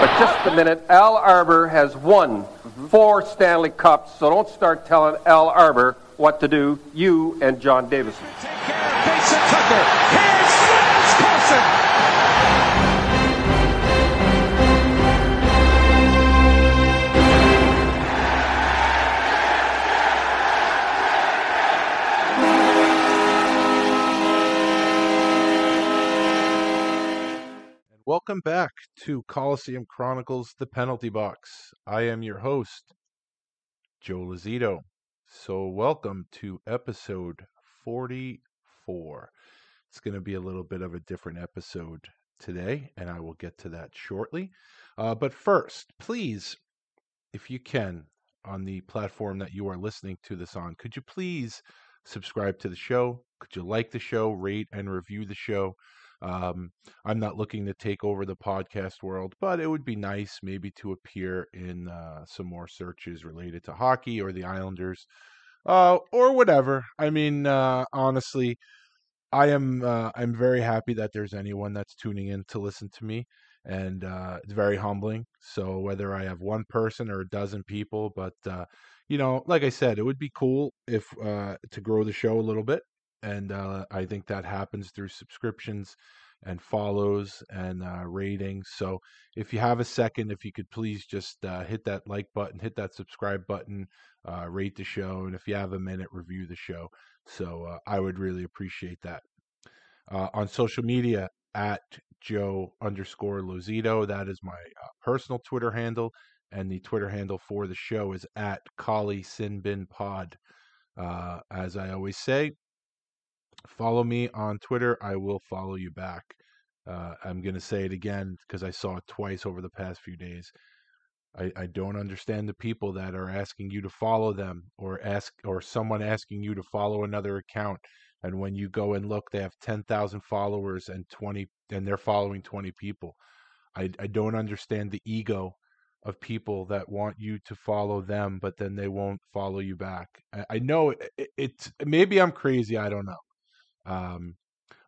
But just a minute, Al Arbour has won four Stanley Cups, so don't start telling Al Arbour what to do, you and John Davidson. Mason Tucker. Welcome back to Coliseum Chronicles The Penalty Box. I am your host, Joe Lozito. So, welcome to episode 44. It's going to be a little bit of a different episode today, and I will get to that shortly. Uh, but first, please, if you can, on the platform that you are listening to this on, could you please subscribe to the show? Could you like the show, rate and review the show? Um, I'm not looking to take over the podcast world, but it would be nice maybe to appear in uh, some more searches related to hockey or the Islanders, uh, or whatever. I mean, uh, honestly, I am uh, I'm very happy that there's anyone that's tuning in to listen to me, and uh, it's very humbling. So whether I have one person or a dozen people, but uh, you know, like I said, it would be cool if uh, to grow the show a little bit and uh, I think that happens through subscriptions and follows and uh, ratings. So if you have a second, if you could please just uh, hit that like button, hit that subscribe button, uh, rate the show, and if you have a minute, review the show. So uh, I would really appreciate that. Uh, on social media at Joe underscore Lozito, that is my personal Twitter handle, and the Twitter handle for the show is at Kali Sinbin Pod. as I always say, follow me on Twitter. I will follow you back. Uh, I'm going to say it again because I saw it twice over the past few days. I, I don't understand the people that are asking you to follow them or ask or someone asking you to follow another account. And when you go and look, they have 10,000 followers and 20, and they're following 20 people. I, I don't understand the ego of people that want you to follow them, but then they won't follow you back. I, I know it, it, it's maybe I'm crazy. I don't know. Um,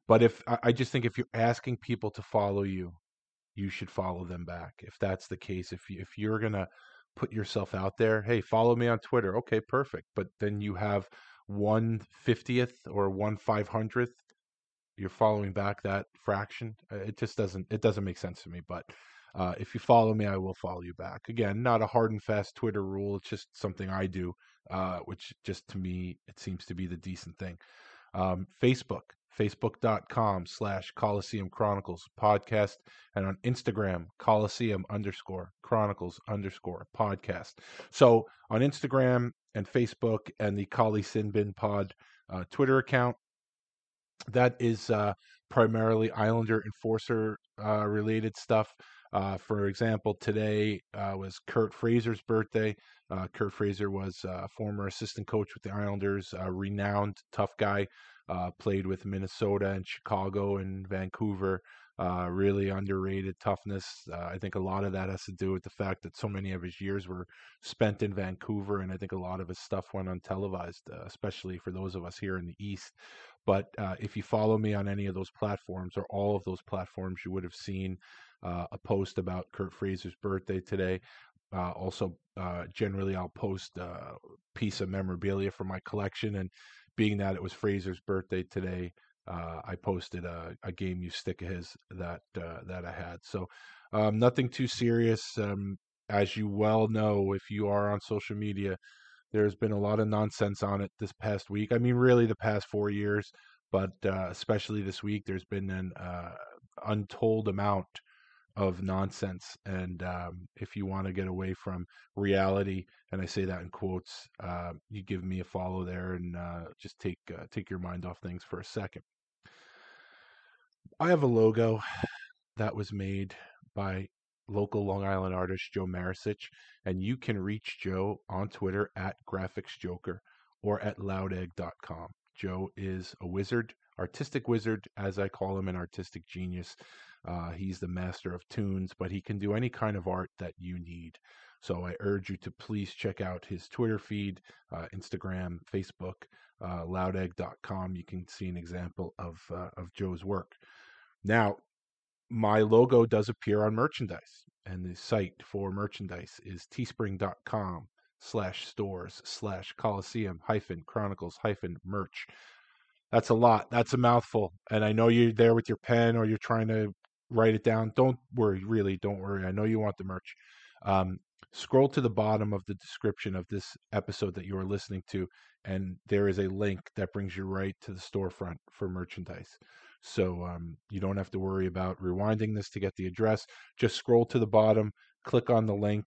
but if I, just think if you're asking people to follow you, you should follow them back. If that's the case, if you, if you're gonna put yourself out there, hey, follow me on Twitter. Okay, perfect. But then you have one fiftieth or one five hundredth. You're following back that fraction. Uh, It just doesn't. It doesn't make sense to me. But uh, if you follow me, I will follow you back. Again, not a hard and fast Twitter rule. It's just something I do, uh, which just to me it seems to be the decent thing um, Facebook, facebook.com slash Coliseum Chronicles podcast, and on Instagram, Coliseum underscore Chronicles underscore podcast. So on Instagram and Facebook and the Kali Sinbin Pod uh, Twitter account, that is uh, primarily Islander Enforcer uh, related stuff. Uh, for example, today uh, was Curt Fraser's birthday. Uh, Curt Fraser was a former assistant coach with the Islanders, a renowned tough guy. Uh, played with Minnesota and Chicago and Vancouver. Uh, really underrated toughness. Uh, I think a lot of that has to do with the fact that so many of his years were spent in Vancouver, and I think a lot of his stuff went untelevised, uh, especially for those of us here in the East. But uh, if you follow me on any of those platforms or all of those platforms, you would have seen uh, a post about Curt Fraser's birthday today. Uh, also, uh, generally, I'll post a piece of memorabilia from my collection. And being that it was Fraser's birthday today, uh, I posted a, a game you stick of his that uh, that I had. So um, nothing too serious. Um, as you well know, if you are on social media, there's been a lot of nonsense on it this past week. I mean, really, the past four years, but uh, especially this week, there's been an uh, untold amount of nonsense. And um, if you want to get away from reality, and I say that in quotes, uh, you give me a follow there and uh, just take uh, take your mind off things for a second. I have a logo that was made by local Long Island artist Joe Marasich, and you can reach Joe on Twitter at GraphicsJoker or at loudegg.com. Joe is a wizard, artistic wizard, as I call him, an artistic genius. Uh, he's the master of tunes, but he can do any kind of art that you need. So I urge you to please check out his Twitter feed, uh, Instagram, Facebook, uh, loudegg.com. You can see an example of uh, of Joe's work. Now, my logo does appear on merchandise, and the site for merchandise is teespring.com slash stores slash Coliseum hyphen Chronicles hyphen merch. That's a lot. That's a mouthful. And I know you're there with your pen or you're trying to write it down. Don't worry, really, don't worry. I know you want the merch. Um, scroll to the bottom of the description of this episode that you are listening to, and there is a link that brings you right to the storefront for merchandise. So um, you don't have to worry about rewinding this to get the address. Just scroll to the bottom, click on the link,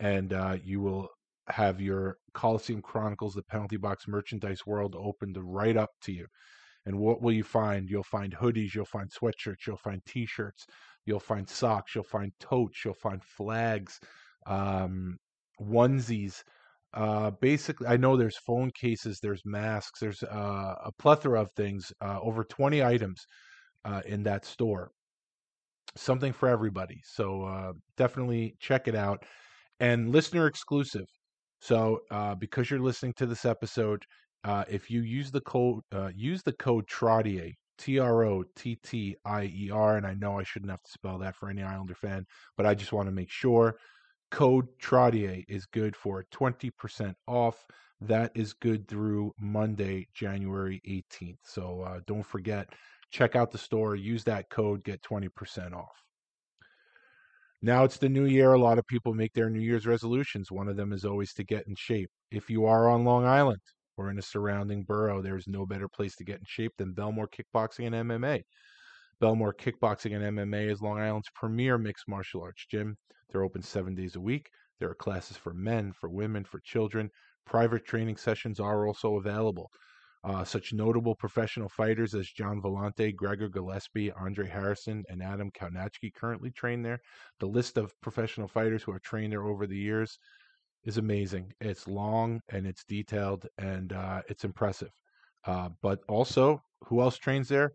and uh, you will have your Coliseum Chronicles, the penalty box merchandise world opened right up to you. And what will you find? You'll find hoodies, you'll find sweatshirts, you'll find t shirts, you'll find socks, you'll find totes, you'll find flags, um, onesies. Uh, basically, I know there's phone cases, there's masks, there's uh, a plethora of things, uh, over 20 items uh, in that store. Something for everybody. So uh, definitely check it out. And listener exclusive. So uh, because you're listening to this episode, uh, if you use the code uh, use the code Trottier T R O T T I E R, and I know I shouldn't have to spell that for any Islander fan, but I just want to make sure. Code Trottier is good for 20% off. That is good through Monday, January 18th. So uh, don't forget, check out the store, use that code, get 20% off. Now it's the new year. A lot of people make their New Year's resolutions. One of them is always to get in shape. If you are on Long Island or in a surrounding borough, there's no better place to get in shape than Bellmore Kickboxing and MMA. Bellmore Kickboxing and MMA is Long Island's premier mixed martial arts gym. They're open seven days a week. There are classes for men, for women, for children. Private training sessions are also available. Uh, such notable professional fighters as John Volante, Gregor Gillespie, Andre Harrison, and Adam Kownacki currently train there. The list of professional fighters who have trained there over the years is amazing. It's long and it's detailed and uh, it's impressive. Uh, but also, who else trains there?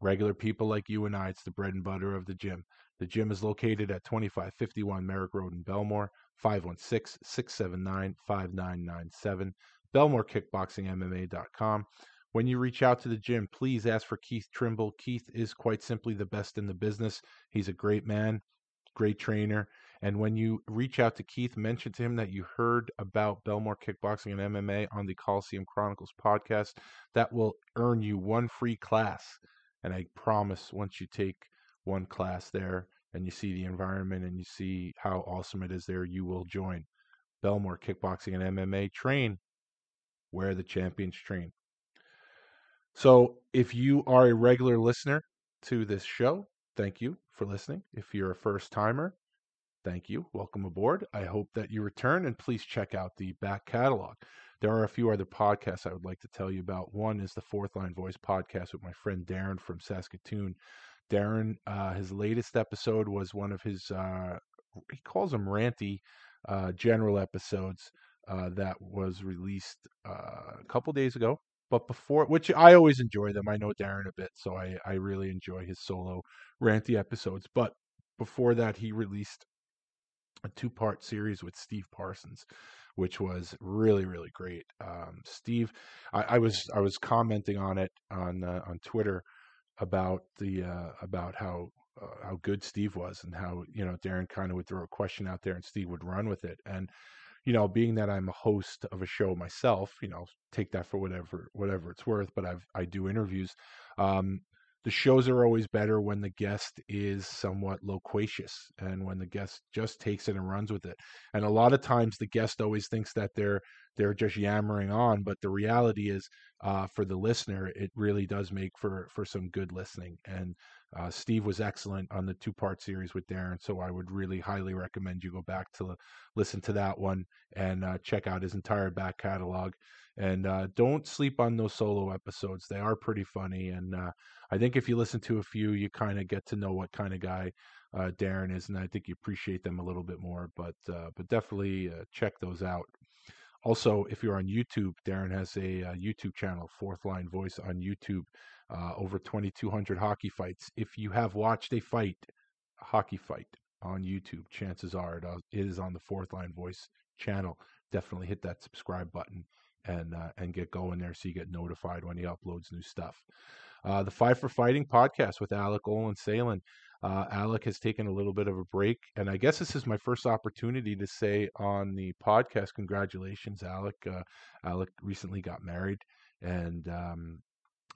Regular people like you and I. It's the bread and butter of the gym. The gym is located at 2551 Merrick Road in Bellmore, 516 679 5997. BellmoreKickboxingMMA.com. When you reach out to the gym, please ask for Keith Trimble. Keith is quite simply the best in the business. He's a great man, great trainer. And when you reach out to Keith, mention to him that you heard about Bellmore Kickboxing and MMA on the Coliseum Chronicles podcast. That will earn you one free class. And I promise once you take one class there and you see the environment and you see how awesome it is there, you will join Bellmore Kickboxing and MMA. Train where the champions train. So, if you are a regular listener to this show, thank you for listening. If you're a first timer, thank you. Welcome aboard. I hope that you return and please check out the back catalog. There are a few other podcasts I would like to tell you about. One is the Fourth Line Voice podcast with my friend Darren from Saskatoon. Darren, uh, his latest episode was one of his, uh, he calls them ranty uh, general episodes uh, that was released uh, a couple days ago. But before, which I always enjoy them, I know Darren a bit, so I, I really enjoy his solo ranty episodes. But before that, he released a two part series with Steve Parsons, which was really really great. Um, Steve, I, I, was I was commenting on it on uh, on Twitter about the uh, about how uh, how good Steve was and how you know Darren kind of would throw a question out there and Steve would run with it and you know, being that I'm a host of a show myself, you know, take that for whatever whatever it's worth. But I've I do interviews. Um, the shows are always better when the guest is somewhat loquacious and when the guest just takes it and runs with it. And a lot of times the guest always thinks that they're they're just yammering on, but the reality is, uh, for the listener, it really does make for for some good listening. And Uh, Steve was excellent on the two part series with Darren, so I would really highly recommend you go back to listen to that one and uh, check out his entire back catalog. And uh, don't sleep on those solo episodes; they are pretty funny. And uh, I think if you listen to a few, you kind of get to know what kind of guy uh, Darren is, and I think you appreciate them a little bit more. But uh, but definitely uh, check those out. Also, if you're on YouTube, Darren has a, uh YouTube channel, Fourth Line Voice on YouTube. Uh, over 2,200 hockey fights. If you have watched a fight, a hockey fight on YouTube, chances are uh, it is on the Fourth Line Voice channel. Definitely hit that subscribe button and uh, and get going there so you get notified when he uploads new stuff. Uh, the Five for Fighting podcast with Alec Olin Salen. Uh, Alec has taken a little bit of a break, and I guess this is my first opportunity to say on the podcast, congratulations, Alec. Uh, Alec recently got married, and um,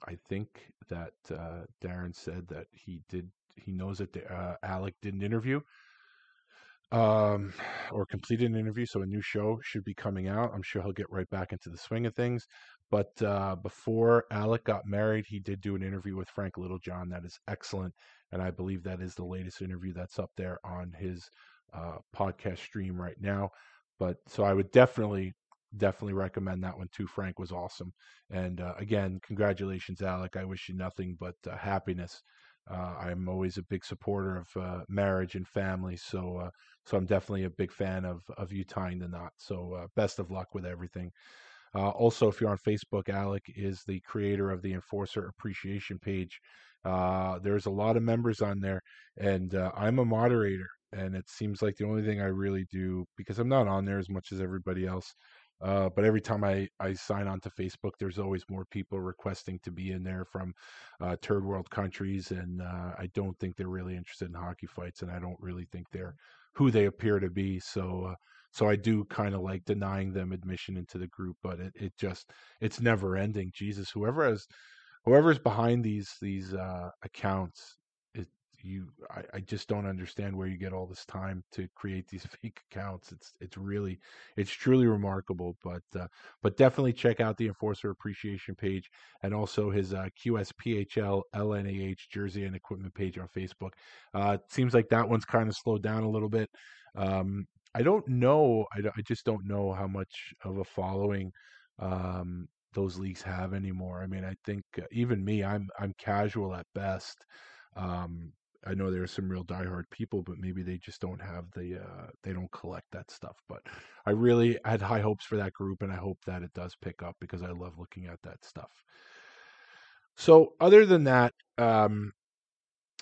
I think that uh, Darren said that he did. He knows that the, uh, Alec did an interview, um, or completed an interview. So a new show should be coming out. I'm sure he'll get right back into the swing of things. But uh, before Alec got married, he did do an interview with Frank Littlejohn. That is excellent, and I believe that is the latest interview that's up there on his uh, podcast stream right now. But so I would definitely definitely recommend that one too. Frank was awesome. And uh, again, congratulations, Alec. I wish you nothing but uh, happiness. Uh, I'm always a big supporter of uh, marriage and family, so so I'm definitely a big fan of of you tying the knot. So best of luck with everything. Also, if you're on Facebook, Alec is the creator of the Enforcer Appreciation page. there's a lot of members on there, and I'm a moderator. And it seems like the only thing I really do, because I'm not on there as much as everybody else, uh, but every time I, I sign on to Facebook, there's always more people requesting to be in there from uh, third world countries. And uh, I don't think they're really interested in hockey fights. And I don't really think they're who they appear to be. So, uh, so I do kind of like denying them admission into the group, but it, it just, it's never ending. Jesus, whoever has, whoever's behind these, these uh, accounts you I, I, just don't understand where you get all this time to create these fake accounts. It's it's really it's truly remarkable but uh, but definitely check out the enforcer appreciation page and also his uh, qsphl lnah jersey and equipment page on facebook. Uh, it seems like that one's kind of slowed down a little bit. Um, i don't know I, I just don't know how much of a following um, those leagues have anymore i mean i think uh, even me i'm i'm casual at best um, I know there are some real diehard people, but maybe they just don't have the uh, they don't collect that stuff. But I really had high hopes for that group, and I hope that it does pick up because I love looking at that stuff. So other than that, um,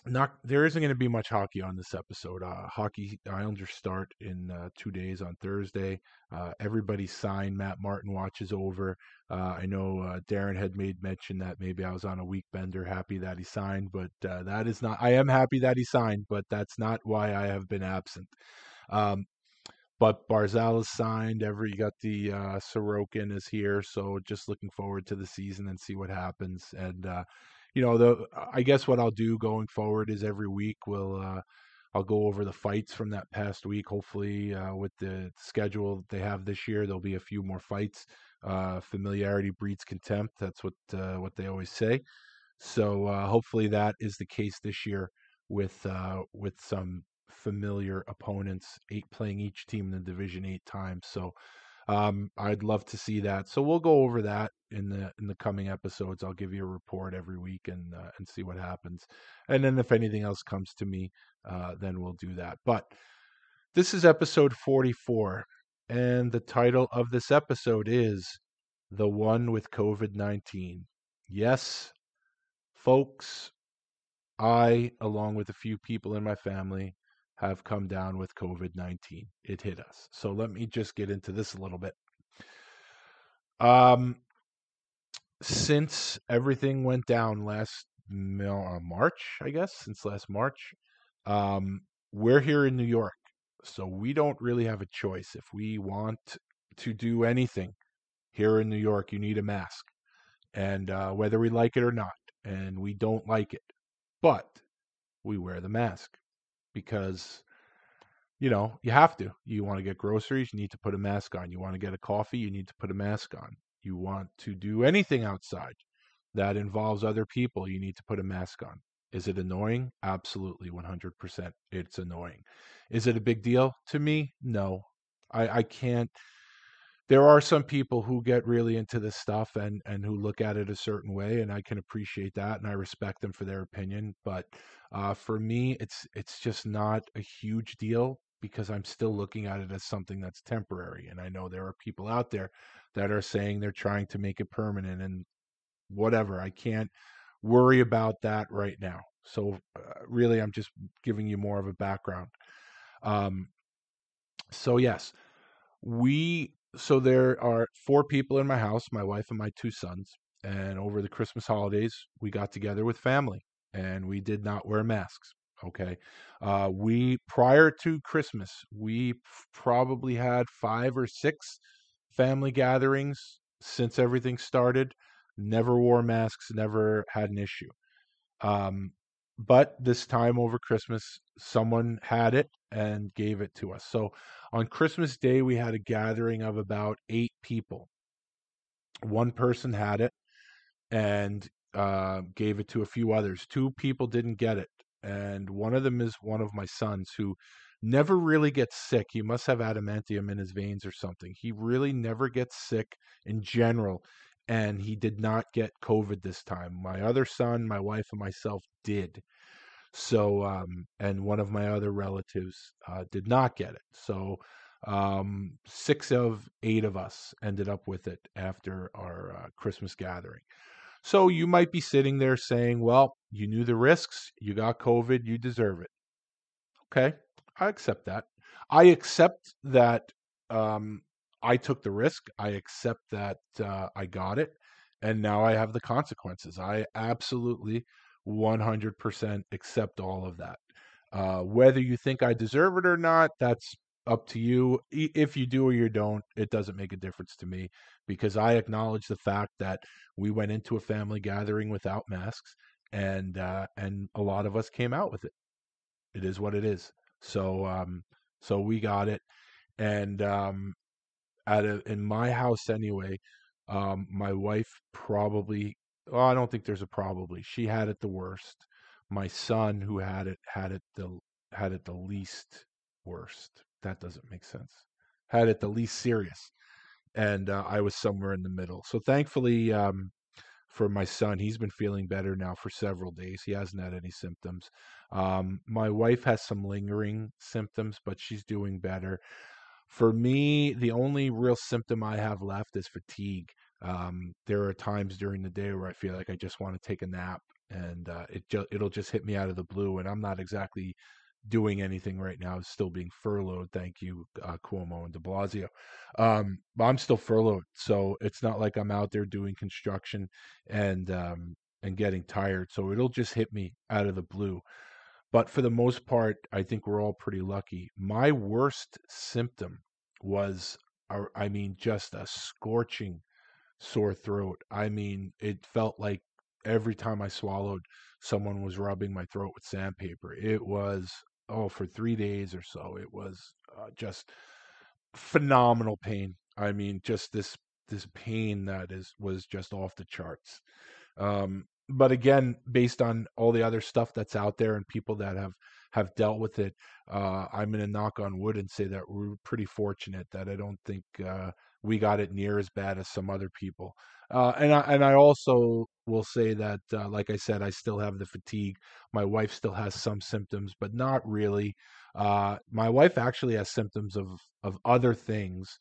not there isn't going to be much hockey on this episode. Uh, hockey Islanders start in uh, two days on Thursday. Uh, everybody signed. Matt Martin watches over. Uh, I know uh, Darren had made mention that maybe I was on a week bender, happy that he signed, but uh, that is not. I am happy that he signed, but that's not why I have been absent. Um, but Barzal is signed. Every got the Sorokin is here, so just looking forward to the season and see what happens. And you know the i guess what i'll do going forward is every week we'll uh i'll go over the fights from that past week hopefully uh, with the schedule they have this year there'll be a few more fights uh familiarity breeds contempt that's what uh, what they always say. So uh hopefully that is the case this year with uh with some familiar opponents eight playing each team in the division eight times so um, I'd love to see that. So we'll go over that in the in the coming episodes. I'll give you a report every week and uh, and see what happens. And then if anything else comes to me, uh, then we'll do that. But this is episode 44, and the title of this episode is "The One with COVID-19." Yes, folks, I, along with a few people in my family, have come down with COVID 19. It hit us. So let me just get into this a little bit. Um, since everything went down last uh, March, I guess, since last March, um, we're here in New York. So we don't really have a choice. If we want to do anything here in New York, you need a mask. And uh, whether we like it or not, and we don't like it, but we wear the mask because you know you have to you want to get groceries you need to put a mask on you want to get a coffee you need to put a mask on you want to do anything outside that involves other people you need to put a mask on Is it annoying? Absolutely, 100%. It's annoying. Is it a big deal to me? No. I, I can't. There are some people who get really into this stuff and, and who look at it a certain way, and I can appreciate that, and I respect them for their opinion. But uh, for me, it's it's just not a huge deal because I'm still looking at it as something that's temporary. And I know there are people out there that are saying they're trying to make it permanent and whatever. I can't worry about that right now. So, uh, really, I'm just giving you more of a background. Um, so, yes, we, so there are four people in my house my wife and my two sons. And over the Christmas holidays, we got together with family and we did not wear masks. Okay. Uh, we, prior to Christmas, we probably had five or six family gatherings since everything started. Never wore masks, never had an issue. Um, but this time over Christmas, someone had it and gave it to us. So on Christmas Day, we had a gathering of about eight people. One person had it and uh, gave it to a few others. Two people didn't get it and one of them is one of my sons who never really gets sick. He must have adamantium in his veins or something. He really never gets sick in general, and he did not get COVID this time. My other son, my wife, and myself did. So, um, and one of my other relatives uh, did not get it. So, um, six of eight of us ended up with it after our uh, Christmas gathering. So you might be sitting there saying, well, you knew the risks, you got COVID, you deserve it. Okay, I accept that. I accept that um, I took the risk. I accept that uh, I got it. And now I have the consequences. I absolutely 100% accept all of that. Uh, whether you think I deserve it or not, that's up to you. If you do or you don't, it doesn't make a difference to me because I acknowledge the fact that we went into a family gathering without masks, and uh, and a lot of us came out with it. It is what it is. So um, so we got it, and um, at a, in my house anyway, um, my wife probably. Well, I don't think there's a probably. She had it the worst. My son, who had it, had it the had it the least worst that doesn't make sense. Had it the least serious, and uh, I was somewhere in the middle. So thankfully, um, for my son, he's been feeling better now for several days. He hasn't had any symptoms. Um, my wife has some lingering symptoms, but she's doing better. For me, the only real symptom I have left is fatigue. Um, there are times during the day where I feel like I just want to take a nap, and uh, it ju- it'll just hit me out of the blue, and I'm not exactly doing anything right now, still being furloughed. Thank you, uh, Cuomo and De Blasio. Um, but I'm still furloughed, so it's not like I'm out there doing construction and um, and getting tired. So it'll just hit me out of the blue. But for the most part, I think we're all pretty lucky. My worst symptom was, uh, I mean, just a scorching sore throat. I mean, it felt like every time I swallowed, someone was rubbing my throat with sandpaper. It was oh for three days or so. It was uh, just phenomenal pain. I mean, just this this pain that is was just off the charts. Um, but again, based on all the other stuff that's out there and people that have have dealt with it, uh, I'm going to knock on wood and say that we're pretty fortunate that I don't think uh, we got it near as bad as some other people. Uh, and I, and I also will say that, uh, like I said, I still have the fatigue. My wife still has some symptoms, but not really. Uh, my wife actually has symptoms of of other things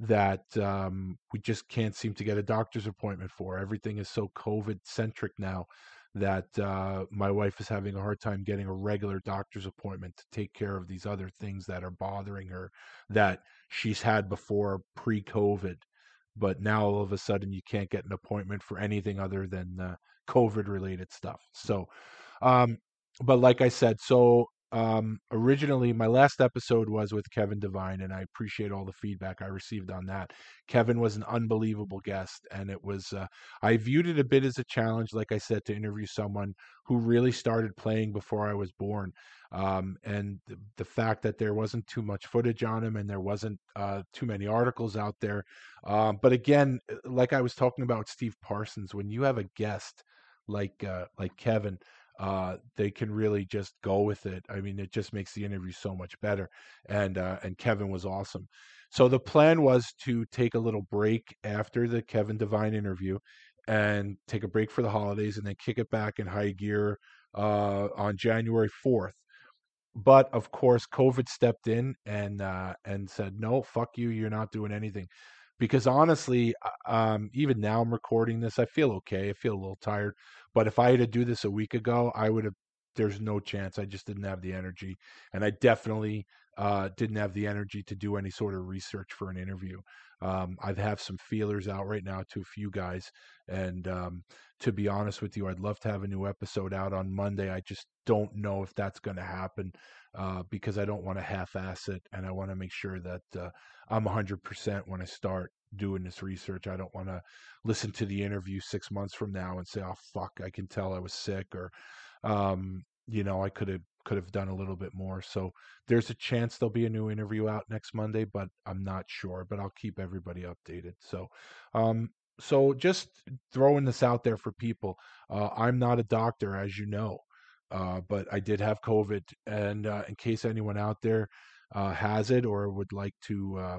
that um, we just can't seem to get a doctor's appointment for. Everything is so COVID centric now that uh, my wife is having a hard time getting a regular doctor's appointment to take care of these other things that are bothering her that she's had before pre COVID but now all of a sudden you can't get an appointment for anything other than uh, COVID related stuff. So, um, but like I said, so um, originally my last episode was with Kevin Devine, and I appreciate all the feedback I received on that. Kevin was an unbelievable guest, and it was uh, I viewed it a bit as a challenge, like I said, to interview someone who really started playing before I was born. Um, and the, the, fact that there wasn't too much footage on him and there wasn't uh, too many articles out there. Um, but again, like I was talking about Steve Parsons, when you have a guest like uh, like Kevin uh, they can really just go with it. I mean, it just makes the interview so much better. And uh, and Kevin was awesome. So the plan was to take a little break after the Kevin Devine interview and take a break for the holidays and then kick it back in high gear uh, on January 4th. But of course, COVID stepped in and uh, and said, "No, fuck you. You're not doing anything." Because honestly, uh, um, even now I'm recording this, I feel okay. I feel a little tired. But if I had to do this a week ago, I would have. There's no chance. I just didn't have the energy, and I definitely uh, didn't have the energy to do any sort of research for an interview. Um, I have some feelers out right now to a few guys, and um, to be honest with you, I'd love to have a new episode out on Monday. I just don't know if that's going to happen uh, because I don't want to half-ass it, and I want to make sure that uh, I'm 100% when I start doing this research. I don't want to listen to the interview six months from now and say, "Oh fuck, I can tell I was sick," or um, you know, I could have could have done a little bit more. So there's a chance there'll be a new interview out next Monday, but I'm not sure. But I'll keep everybody updated. So, um, so just throwing this out there for people. Uh, I'm not a doctor, as you know, uh, but I did have COVID, and uh, in case anyone out there uh, has it or would like to uh,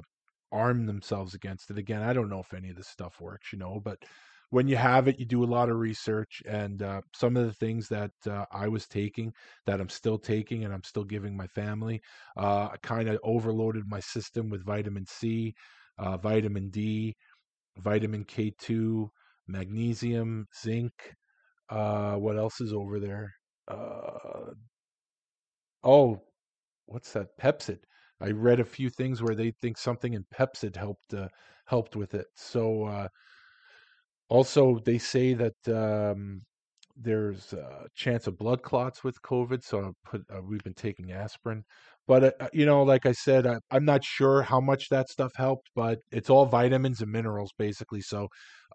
arm themselves against it, again, I don't know if any of this stuff works, you know, but when you have it, you do a lot of research, and uh, some of the things that uh, I was taking, that I'm still taking, and I'm still giving my family, I kind of overloaded my system with vitamin C, vitamin D, vitamin K2, magnesium, zinc. What else is over there? Uh, oh, what's that? Pepcid. I read a few things where they think something in Pepcid helped helped with it. So also, they say that um, there's a chance of blood clots with COVID. So put uh, we've been taking aspirin, but uh, uh, you know, like I said, I, I'm not sure how much that stuff helped, but it's all vitamins and minerals basically. So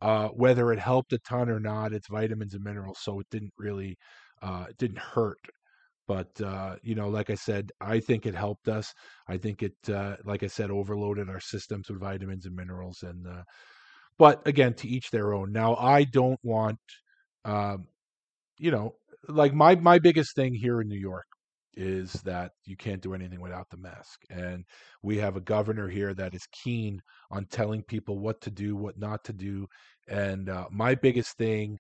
uh, whether it helped a ton or not, it's vitamins and minerals. So it didn't really, uh, it didn't hurt. But uh, you know, like I said, I think it helped us. I think it, like I said, overloaded our systems with vitamins and minerals, and but again, to each their own. Now, I don't want, um, you know, like my my biggest thing here in New York is that you can't do anything without the mask, and we have a governor here that is keen on telling people what to do, what not to do, and uh, my biggest thing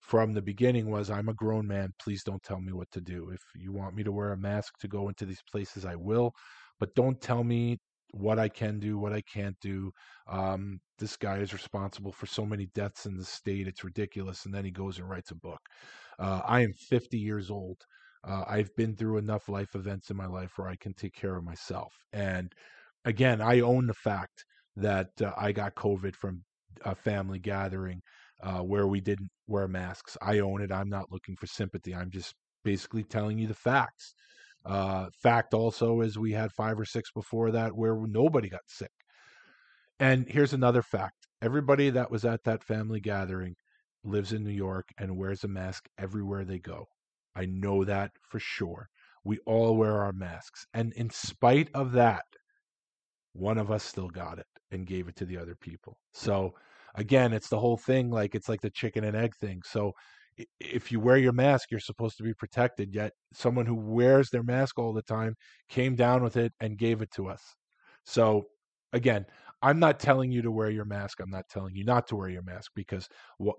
from the beginning was I'm a grown man. Please don't tell me what to do. If you want me to wear a mask to go into these places, I will. But don't tell me what I can do, what I can't do. Um, this guy is responsible for so many deaths in the state. It's ridiculous. And then he goes and writes a book. Uh, I am 50 years old. Uh, I've been through enough life events in my life where I can take care of myself. And again, I own the fact that uh, I got COVID from a family gathering uh, where we didn't wear masks. I own it. I'm not looking for sympathy. I'm just basically telling you the facts. Uh, fact also is we had five or six before that where nobody got sick. And here's another fact everybody that was at that family gathering lives in New York and wears a mask everywhere they go. I know that for sure. We all wear our masks. And in spite of that, one of us still got it and gave it to the other people. So again, it's the whole thing like it's like the chicken and egg thing. So if you wear your mask, you're supposed to be protected. Yet someone who wears their mask all the time came down with it and gave it to us. So again, I'm not telling you to wear your mask. I'm not telling you not to wear your mask because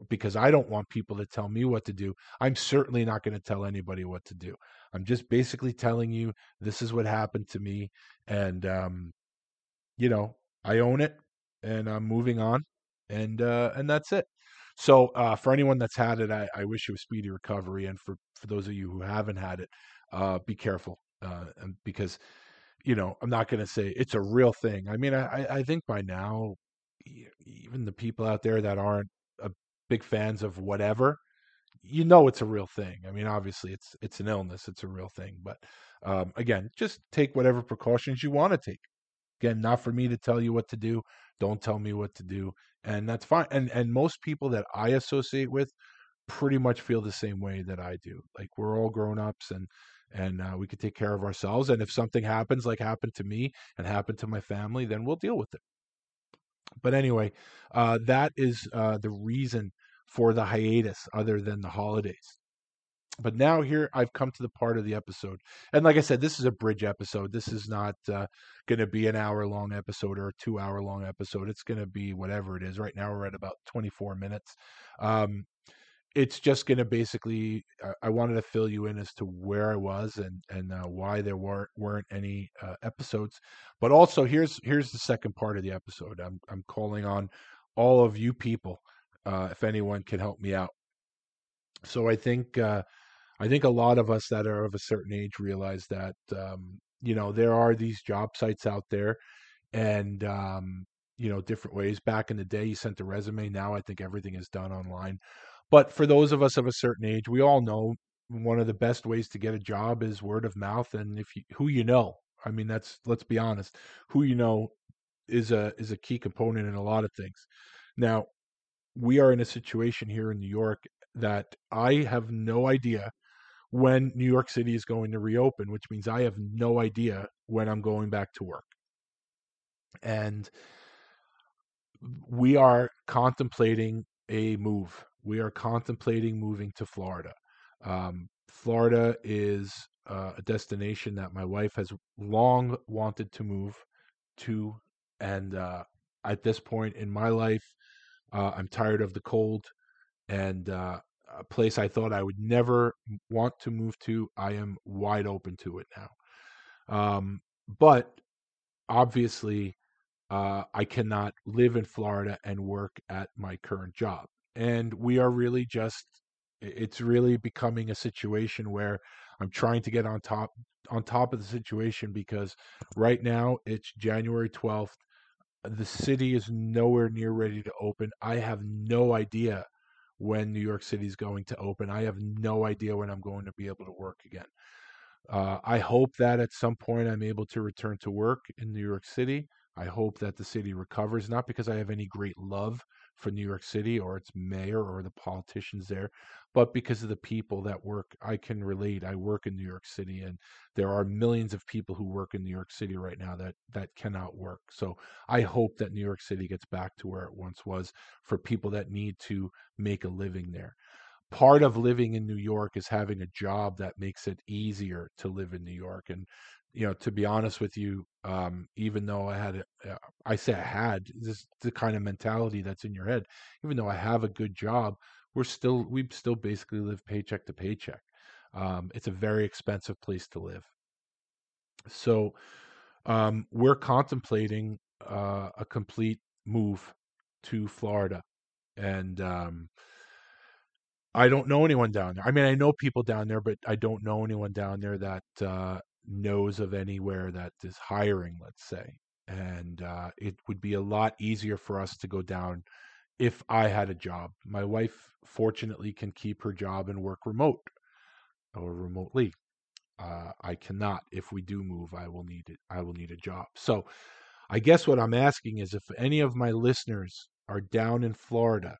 because I don't want people to tell me what to do. I'm certainly not going to tell anybody what to do. I'm just basically telling you this is what happened to me, and um, you know I own it, and I'm moving on, and uh, and that's it. So uh, for anyone that's had it, I, I, wish you a speedy recovery. And for, for those of you who haven't had it, uh, be careful uh, because, you know, I'm not going to say it's a real thing. I mean, I, I think by now, even the people out there that aren't big fans of whatever, you know it's a real thing. I mean, obviously it's it's an illness, it's a real thing. But um, again, just take whatever precautions you want to take. Again, not for me to tell you what to do. Don't tell me what to do, and that's fine. And and most people that I associate with pretty much feel the same way that I do. Like we're all grown ups, and and uh, we can take care of ourselves. And if something happens, like happened to me and happened to my family, then we'll deal with it. But anyway, uh, that is uh, the reason for the hiatus, other than the holidays. But now here I've come to the part of the episode, and like I said, this is a bridge episode. This is not uh, going to be an hour long episode or a two hour long episode. It's going to be whatever it is. Right now we're at about 24 minutes. Um, it's just going to basically uh, i wanted to fill you in as to where i was and and uh, why there weren't weren't any uh, episodes but also here's here's the second part of the episode i'm i'm calling on all of you people uh, if anyone can help me out so i think i think a lot of us that are of a certain age realize that um, you know there are these job sites out there and um, you know different ways back in the day you sent a resume now i think everything is done online but for those of us of a certain age, we all know one of the best ways to get a job is word of mouth and if you, who you know. I mean, that's let's be honest, who you know is a is a key component in a lot of things. Now, we are in a situation here in New York that I have no idea when New York City is going to reopen, which means I have no idea when I'm going back to work. And we are contemplating a move we are contemplating moving to Florida. Um, Florida is uh, a destination that my wife has long wanted to move to, and uh, at this point in my life, uh, I'm tired of the cold, and uh, a place I thought I would never want to move to, I am wide open to it now. Um, but obviously, uh, I cannot live in Florida and work at my current job and we are really just it's really becoming a situation where I'm trying to get on top on top of the situation because right now it's January 12th. The city is nowhere near ready to open. I have no idea when New York City is going to open. I have no idea when I'm going to be able to work again. Uh, I hope that at some point I'm able to return to work in New York City. I hope that the city recovers, not because I have any great love for New York City or its mayor or the politicians there, but because of the people that work. I can relate. I work in New York City, and there are millions of people who work in New York City right now that that cannot work. So I hope that New York City gets back to where it once was for people that need to make a living there. Part of living in New York is having a job that makes it easier to live in New York. And you know, to be honest with you, um, even though I had, a, uh, I say I had this the kind of mentality that's in your head. Even though I have a good job, we're still we still basically live paycheck to paycheck. Um, it's a very expensive place to live. So um, we're contemplating uh, a complete move to Florida, and um, I don't know anyone down there. I mean, I know people down there, but I don't know anyone down there that uh, knows of anywhere that is hiring, let's say. And uh, it would be a lot easier for us to go down if I had a job. My wife, fortunately, can keep her job and work remote or remotely. Uh, I cannot. If we do move, I will need it. I will need a job. So, I guess what I'm asking is if any of my listeners are down in Florida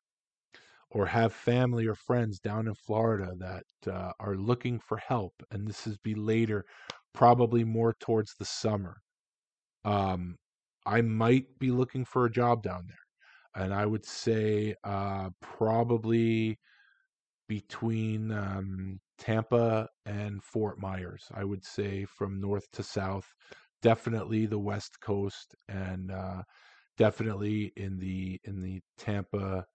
or have family or friends down in Florida that uh, are looking for help, and this is be later probably more towards the summer. Um, I might be looking for a job down there, and I would say uh, probably between um, Tampa and Fort Myers. I would say from north to south, definitely the West Coast, and uh, definitely in the in the Tampa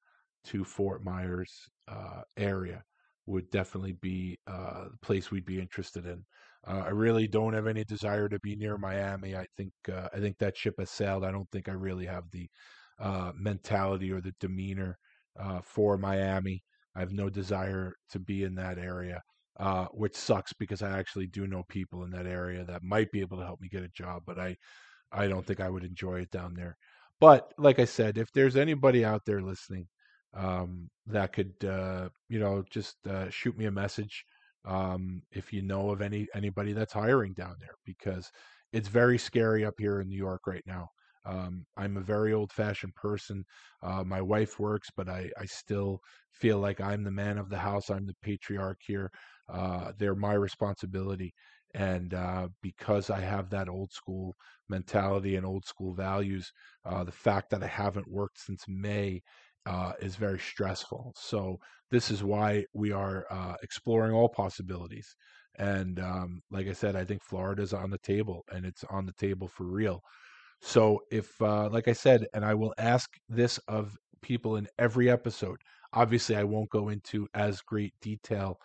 to Fort Myers uh, area would definitely be uh, the place we'd be interested in. Uh, I really don't have any desire to be near Miami. I think uh, I think that ship has sailed. I don't think I really have the uh, mentality or the demeanor uh, for Miami. I have no desire to be in that area, uh, which sucks because I actually do know people in that area that might be able to help me get a job, but I I don't think I would enjoy it down there. But like I said, if there's anybody out there listening um, that could uh, you know just shoot me a message um, if you know of any anybody that's hiring down there because it's very scary up here in New York right now. Um, I'm a very old fashioned person. Uh, my wife works, but I, I still feel like I'm the man of the house. I'm the patriarch here. Uh, they're my responsibility. And uh, because I have that old school mentality and old school values, uh, the fact that I haven't worked since May uh, is very stressful. So this is why we are uh, exploring all possibilities. And um, like I said, I think Florida's on the table, and it's on the table for real. So if, uh, like I said, and I will ask this of people in every episode. Obviously, I won't go into as great detail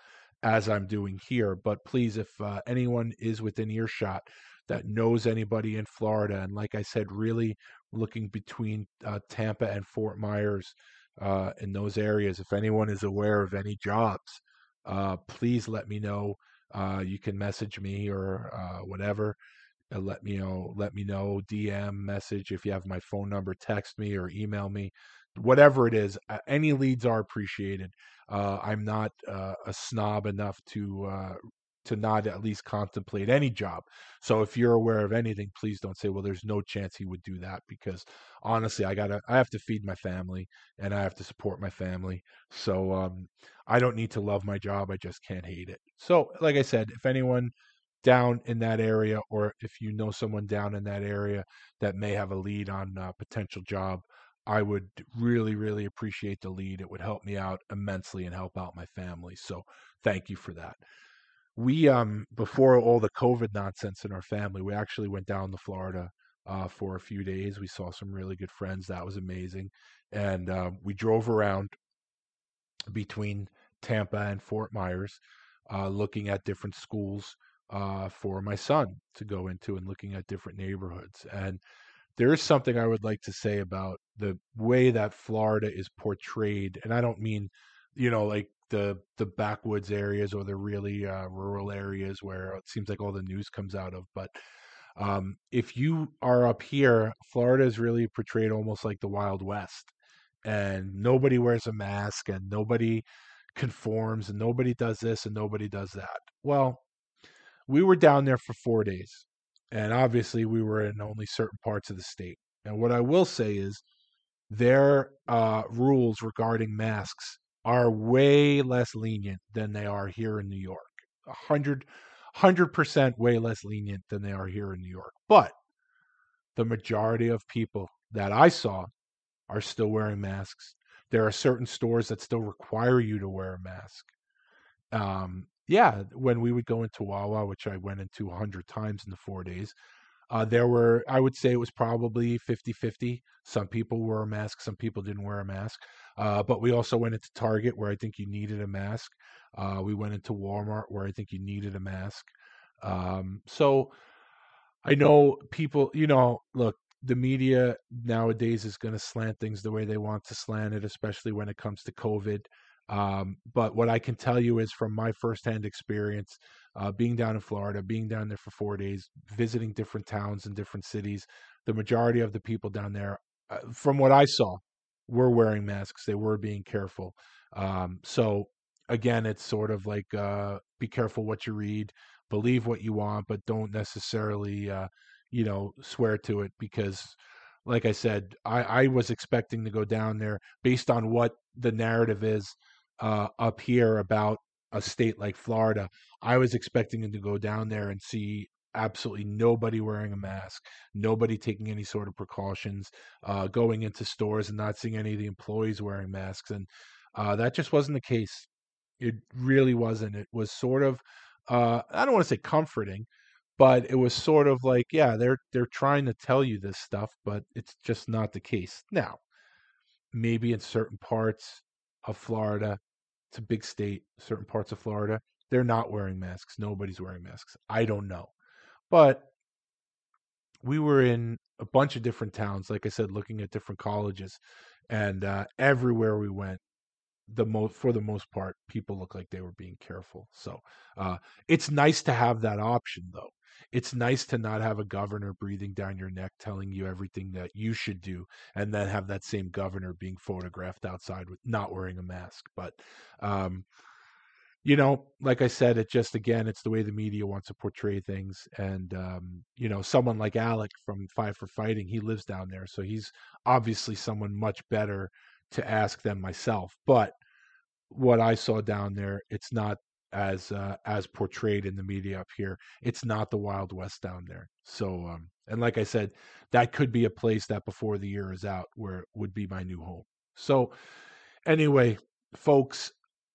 as I'm doing here, but please, if uh, anyone is within earshot that knows anybody in Florida, and like I said, really looking between uh, Tampa and Fort Myers uh, in those areas, if anyone is aware of any jobs, uh, please let me know. Uh, you can message me or uh, let me know. Let me know. DM message if you have my phone number. Text me or email me whatever it is, uh, any leads are appreciated. Uh, I'm not uh, a snob enough to uh, to not at least contemplate any job. So if you're aware of anything, please don't say, "Well, there's no chance he would do that," because honestly, I gotta, I have to feed my family and I have to support my family. So um, I don't need to love my job; I just can't hate it. So, like I said, if anyone down in that area, or if you know someone down in that area that may have a lead on a potential job, I would really, really appreciate the lead. It would help me out immensely and help out my family. So thank you for that. We, um, before all the COVID nonsense in our family, we actually went down to Florida uh, for a few days. We saw some really good friends. That was amazing. And uh, we drove around between Tampa and Fort Myers, uh, looking at different schools uh, for my son to go into and looking at different neighborhoods. And there is something I would like to say about the way that Florida is portrayed, and I don't mean, you know, like the the backwoods areas or the really uh, rural areas where it seems like all the news comes out of, but um, if you are up here, Florida is really portrayed almost like the Wild West, and nobody wears a mask, and nobody conforms, and nobody does this, and nobody does that. Well, we were down there for four days and obviously we were in only certain parts of the state. And what I will say is their uh, rules regarding masks are way less lenient than they are here in New York. A hundred, hundred percent way less lenient than they are here in New York. But the majority of people that I saw are still wearing masks. There are certain stores that still require you to wear a mask. Um, yeah, when we would go into Wawa, which I went into 100 times in the four days, uh, there were, I would say it was probably 50 50. Some people wore a mask, some people didn't wear a mask. Uh, but we also went into Target where I think you needed a mask. Uh, we went into Walmart where I think you needed a mask. Um, so I know people, you know, look, the media nowadays is going to slant things the way they want to slant it, especially when it comes to COVID. Um, but what I can tell you is from my firsthand experience, uh, being down in Florida, being down there for four days, visiting different towns and different cities, the majority of the people down there, uh, from what I saw, were wearing masks. They were being careful. Um, so again, it's sort of like uh, be careful what you read, believe what you want, but don't necessarily, uh, you know, swear to it because like I said, I, I was expecting to go down there based on what the narrative is uh, up here about a state like Florida, I was expecting him to go down there and see absolutely nobody wearing a mask, nobody taking any sort of precautions, uh, going into stores and not seeing any of the employees wearing masks, and uh, that just wasn't the case. It really wasn't. It was sort of, uh, I don't want to say comforting, but it was sort of like, yeah, they're they're trying to tell you this stuff, but it's just not the case. Now, maybe in certain parts of Florida, it's a big state, certain parts of Florida, they're not wearing masks. Nobody's wearing masks. I don't know. But we were in a bunch of different towns, like I said, looking at different colleges, and uh, everywhere we went, the most for the most part, people look like they were being careful. So uh, it's nice to have that option, though. It's nice to not have a governor breathing down your neck, telling you everything that you should do, and then have that same governor being photographed outside with not wearing a mask. But um, you know, like I said, it just again, it's the way the media wants to portray things. And um, you know, someone like Alec from Five for Fighting, he lives down there, so he's obviously someone much better to ask than myself. But what I saw down there, it's not as uh, as portrayed in the media up here. It's not the Wild West down there. So, um, and like I said, that could be a place that before the year is out, where it would be my new home. So, anyway, folks,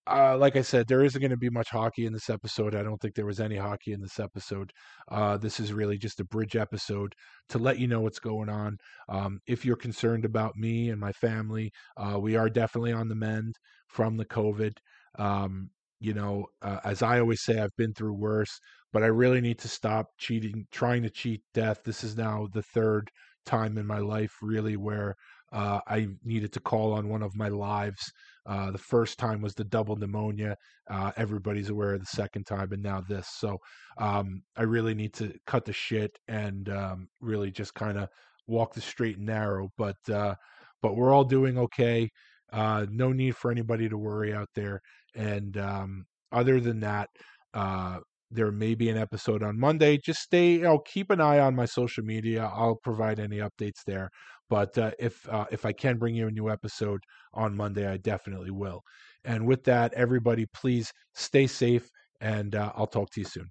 uh, like I said, there isn't going to be much hockey in this episode. I don't think there was any hockey in this episode. Uh, this is really just a bridge episode to let you know what's going on. Um, if you're concerned about me and my family, uh, we are definitely on the mend from the COVID. Um, you know, uh, as I always say, I've been through worse, but I really need to stop cheating, trying to cheat death. This is now the third time in my life, really, where uh, I needed to call on one of my lives. Uh, the first time was the double pneumonia. Uh, everybody's aware of the second time, and now this. So um, I really need to cut the shit and um, really just kind of walk the straight and narrow. But uh, but we're all doing okay. Uh, no need for anybody to worry out there. And um, other than that, uh, there may be an episode on Monday. Just stay, you know, keep an eye on my social media. I'll provide any updates there. But uh, if uh, if I can bring you a new episode on Monday, I definitely will. And with that, everybody, please stay safe, and uh, I'll talk to you soon.